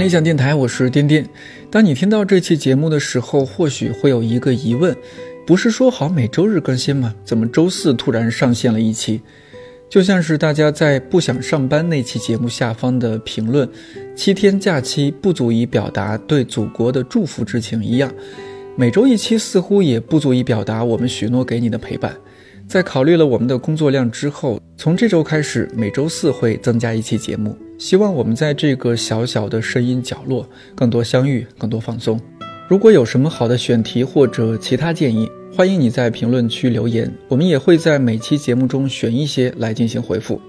理想电台，我是颠颠。当你听到这期节目的时候，或许会有一个疑问：不是说好每周日更新吗？怎么周四突然上线了一期？就像是大家在不想上班那期节目下方的评论：“七天假期不足以表达对祖国的祝福之情”一样，每周一期似乎也不足以表达我们许诺给你的陪伴。在考虑了我们的工作量之后，从这周开始，每周四会增加一期节目。希望我们在这个小小的声音角落，更多相遇，更多放松。如果有什么好的选题或者其他建议，欢迎你在评论区留言，我们也会在每期节目中选一些来进行回复。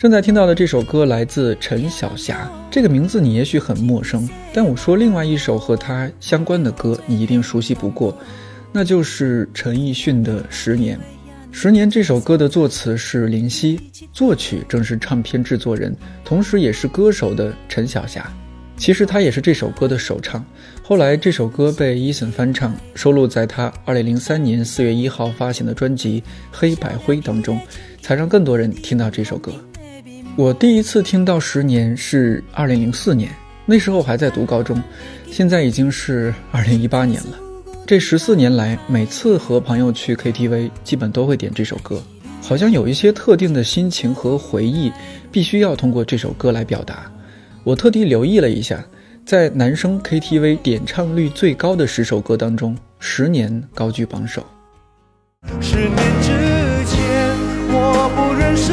正在听到的这首歌来自陈小霞，这个名字你也许很陌生，但我说另外一首和她相关的歌，你一定熟悉不过，那就是陈奕迅的《十年》。《十年》这首歌的作词是林夕，作曲正是唱片制作人，同时也是歌手的陈小霞。其实他也是这首歌的首唱，后来这首歌被 Eason 翻唱，收录在他2003年4月1号发行的专辑《黑白灰》当中，才让更多人听到这首歌。我第一次听到《十年》是2004年，那时候还在读高中，现在已经是2018年了。这十四年来，每次和朋友去 KTV，基本都会点这首歌，好像有一些特定的心情和回忆，必须要通过这首歌来表达。我特地留意了一下，在男生 KTV 点唱率最高的十首歌当中，《十年》高居榜首。十年之前，我不认识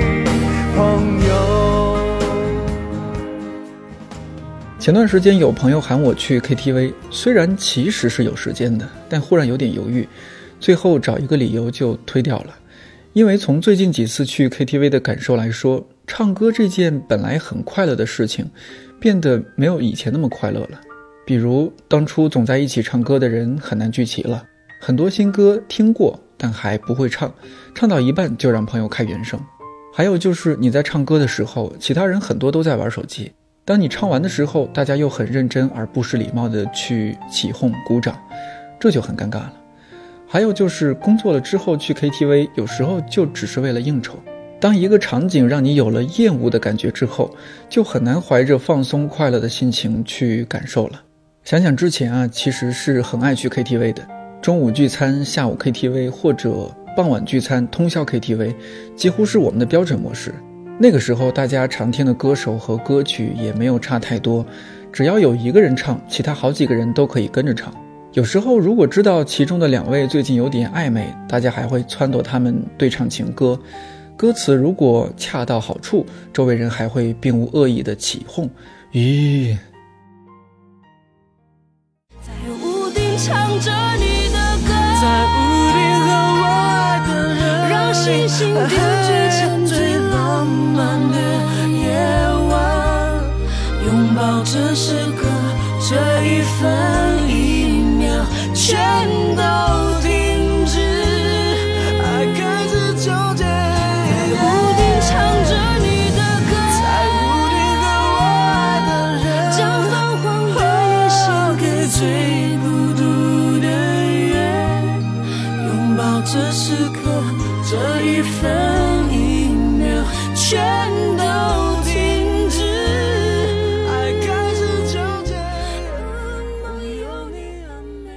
前段时间有朋友喊我去 KTV，虽然其实是有时间的，但忽然有点犹豫，最后找一个理由就推掉了。因为从最近几次去 KTV 的感受来说，唱歌这件本来很快乐的事情。变得没有以前那么快乐了，比如当初总在一起唱歌的人很难聚齐了，很多新歌听过但还不会唱，唱到一半就让朋友开原声。还有就是你在唱歌的时候，其他人很多都在玩手机，当你唱完的时候，大家又很认真而不失礼貌的去起哄鼓掌，这就很尴尬了。还有就是工作了之后去 KTV，有时候就只是为了应酬。当一个场景让你有了厌恶的感觉之后，就很难怀着放松快乐的心情去感受了。想想之前啊，其实是很爱去 KTV 的，中午聚餐，下午 KTV，或者傍晚聚餐，通宵 KTV，几乎是我们的标准模式。那个时候大家常听的歌手和歌曲也没有差太多，只要有一个人唱，其他好几个人都可以跟着唱。有时候如果知道其中的两位最近有点暧昧，大家还会撺掇他们对唱情歌。歌词如果恰到好处，周围人还会并无恶意的起哄。咦。在屋顶唱着你的歌，在屋顶和我爱的人，让星星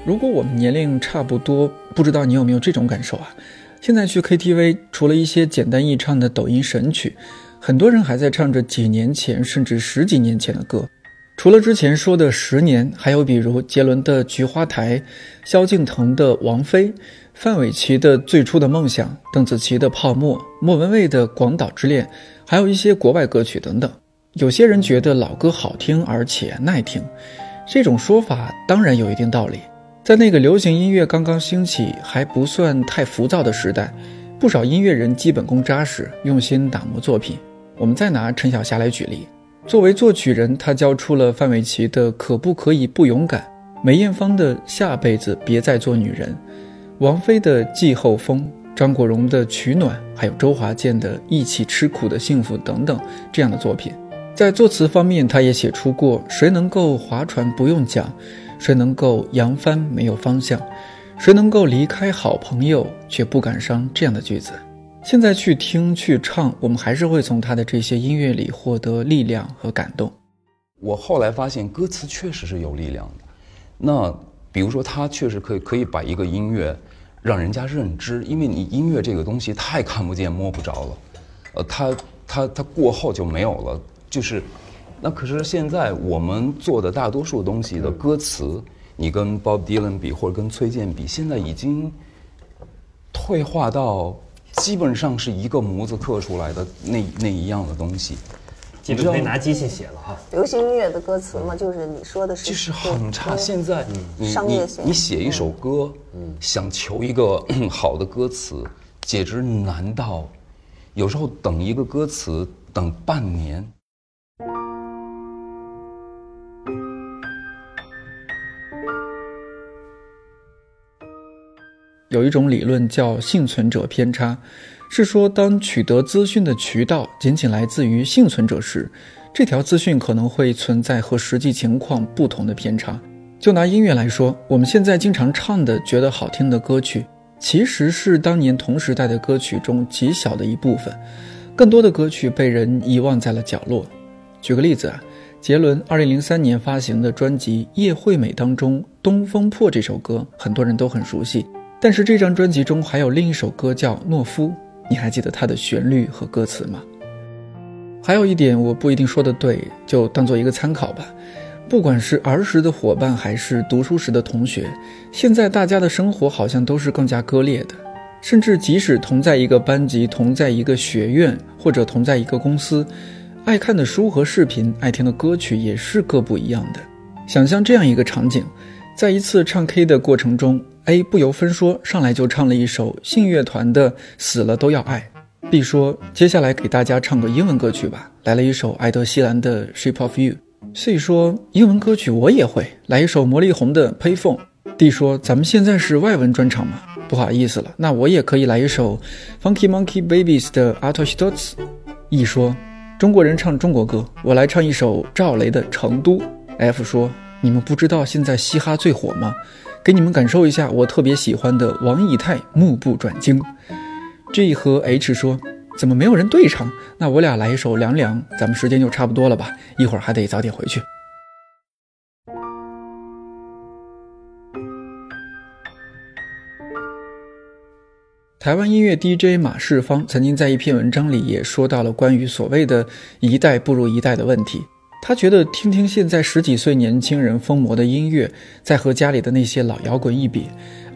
如果我们年龄差不多，不知道你有没有这种感受啊？现在去 KTV，除了一些简单易唱的抖音神曲，很多人还在唱着几年前甚至十几年前的歌。除了之前说的十年，还有比如杰伦的《菊花台》，萧敬腾的《王菲》，范玮琪的《最初的梦想》，邓紫棋的《泡沫》，莫文蔚的《广岛之恋》，还有一些国外歌曲等等。有些人觉得老歌好听而且耐听，这种说法当然有一定道理。在那个流行音乐刚刚兴起、还不算太浮躁的时代，不少音乐人基本功扎实，用心打磨作品。我们再拿陈小霞来举例。作为作曲人，他交出了范玮琪的《可不可以不勇敢》，梅艳芳的《下辈子别再做女人》，王菲的《季候风》，张国荣的《取暖》，还有周华健的《一起吃苦的幸福》等等这样的作品。在作词方面，他也写出过“谁能够划船不用桨，谁能够扬帆没有方向，谁能够离开好朋友却不感伤”这样的句子。现在去听去唱，我们还是会从他的这些音乐里获得力量和感动。我后来发现，歌词确实是有力量的。那比如说，他确实可以可以把一个音乐让人家认知，因为你音乐这个东西太看不见摸不着了。呃，他他他过后就没有了。就是，那可是现在我们做的大多数东西的歌词，你跟 Bob Dylan 比，或者跟崔健比，现在已经退化到。基本上是一个模子刻出来的那那一样的东西，基本可以拿机器写了哈。流行音乐的歌词嘛，就是你说的是，就是很差。现在你你你写一首歌，想求一个 好的歌词，简直难到，有时候等一个歌词等半年。有一种理论叫幸存者偏差，是说当取得资讯的渠道仅仅来自于幸存者时，这条资讯可能会存在和实际情况不同的偏差。就拿音乐来说，我们现在经常唱的觉得好听的歌曲，其实是当年同时代的歌曲中极小的一部分，更多的歌曲被人遗忘在了角落。举个例子啊，杰伦2003年发行的专辑《叶惠美》当中，《东风破》这首歌，很多人都很熟悉。但是这张专辑中还有另一首歌叫《懦夫》，你还记得它的旋律和歌词吗？还有一点我不一定说的对，就当做一个参考吧。不管是儿时的伙伴还是读书时的同学，现在大家的生活好像都是更加割裂的，甚至即使同在一个班级、同在一个学院或者同在一个公司，爱看的书和视频、爱听的歌曲也是各不一样的。想象这样一个场景，在一次唱 K 的过程中。A 不由分说，上来就唱了一首信乐团的《死了都要爱》。B 说：“接下来给大家唱个英文歌曲吧。”来了一首爱德希兰的《Shape of You》。C 说：“英文歌曲我也会，来一首魔力红的《Payphone》。”D 说：“咱们现在是外文专场嘛，不好意思了，那我也可以来一首 Funky Monkey Babies 的《a t o s h i t o t s E 说：“中国人唱中国歌，我来唱一首赵雷的《成都》。”F 说：“你们不知道现在嘻哈最火吗？”给你们感受一下我特别喜欢的王以太《目不转睛》。G 和 H 说：“怎么没有人对唱？那我俩来一首《凉凉》，咱们时间就差不多了吧？一会儿还得早点回去。”台湾音乐 DJ 马世芳曾经在一篇文章里也说到了关于所谓的一代不如一代的问题。他觉得听听现在十几岁年轻人疯魔的音乐，再和家里的那些老摇滚一比，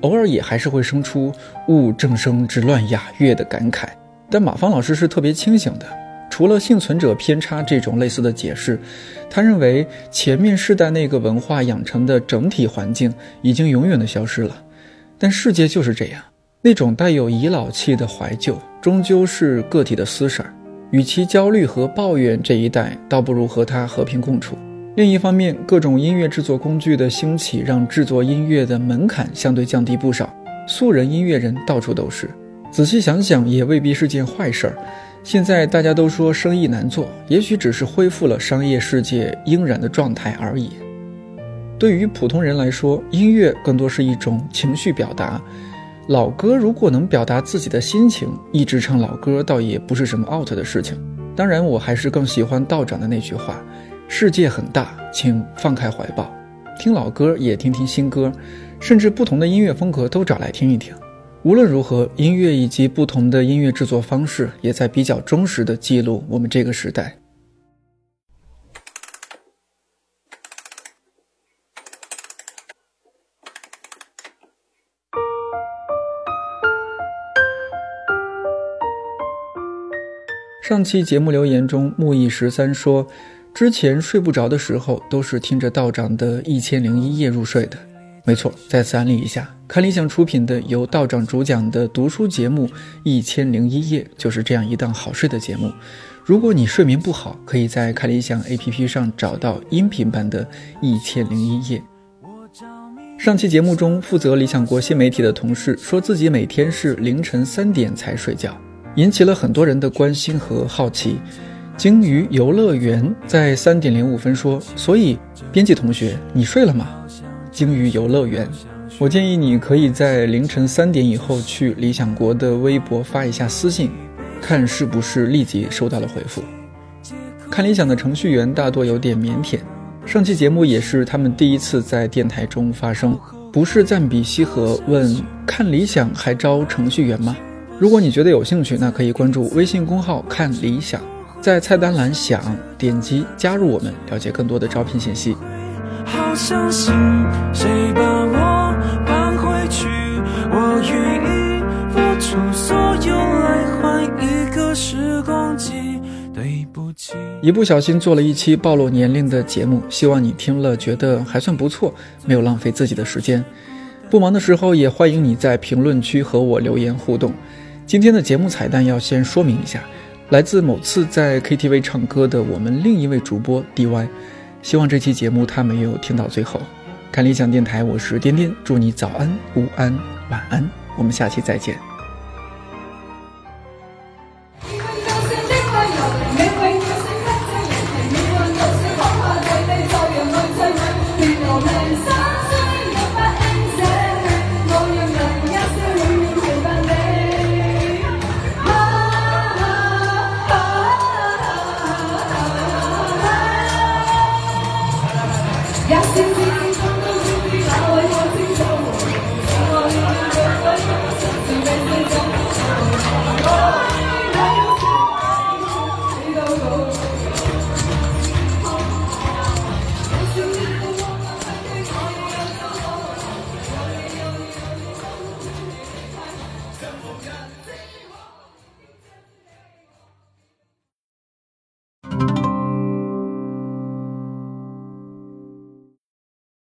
偶尔也还是会生出“物正生之乱雅乐”的感慨。但马芳老师是特别清醒的，除了幸存者偏差这种类似的解释，他认为前面世代那个文化养成的整体环境已经永远的消失了。但世界就是这样，那种带有遗老气的怀旧，终究是个体的私事儿。与其焦虑和抱怨这一代，倒不如和他和平共处。另一方面，各种音乐制作工具的兴起，让制作音乐的门槛相对降低不少，素人音乐人到处都是。仔细想想，也未必是件坏事儿。现在大家都说生意难做，也许只是恢复了商业世界应然的状态而已。对于普通人来说，音乐更多是一种情绪表达。老歌如果能表达自己的心情，一直唱老歌倒也不是什么 out 的事情。当然，我还是更喜欢道长的那句话：“世界很大，请放开怀抱，听老歌也听听新歌，甚至不同的音乐风格都找来听一听。无论如何，音乐以及不同的音乐制作方式，也在比较忠实地记录我们这个时代。”上期节目留言中，木易十三说，之前睡不着的时候都是听着道长的《一千零一夜》入睡的。没错，再次安利一下，看理想出品的由道长主讲的读书节目《一千零一夜》，就是这样一档好睡的节目。如果你睡眠不好，可以在看理想 APP 上找到音频版的《一千零一夜》。上期节目中，负责理想国新媒体的同事说自己每天是凌晨三点才睡觉，引起了很多人的关心和好奇。鲸鱼游乐园在三点零五分说：“所以，编辑同学，你睡了吗？”鲸鱼游乐园，我建议你可以在凌晨三点以后去理想国的微博发一下私信。看是不是立即收到了回复。看理想的程序员大多有点腼腆，上期节目也是他们第一次在电台中发声。不是赞比西河问看理想还招程序员吗？如果你觉得有兴趣，那可以关注微信公号看理想，在菜单栏想点击加入我们，了解更多的招聘信息。好相信谁把我搬回去，我愿意付出所有来换一个时光机。对不起，一不小心做了一期暴露年龄的节目，希望你听了觉得还算不错，没有浪费自己的时间。不忙的时候也欢迎你在评论区和我留言互动。今天的节目彩蛋要先说明一下，来自某次在 KTV 唱歌的我们另一位主播 DY，希望这期节目他没有听到最后。看理想电台，我是颠颠，祝你早安、午安、晚安，我们下期再见。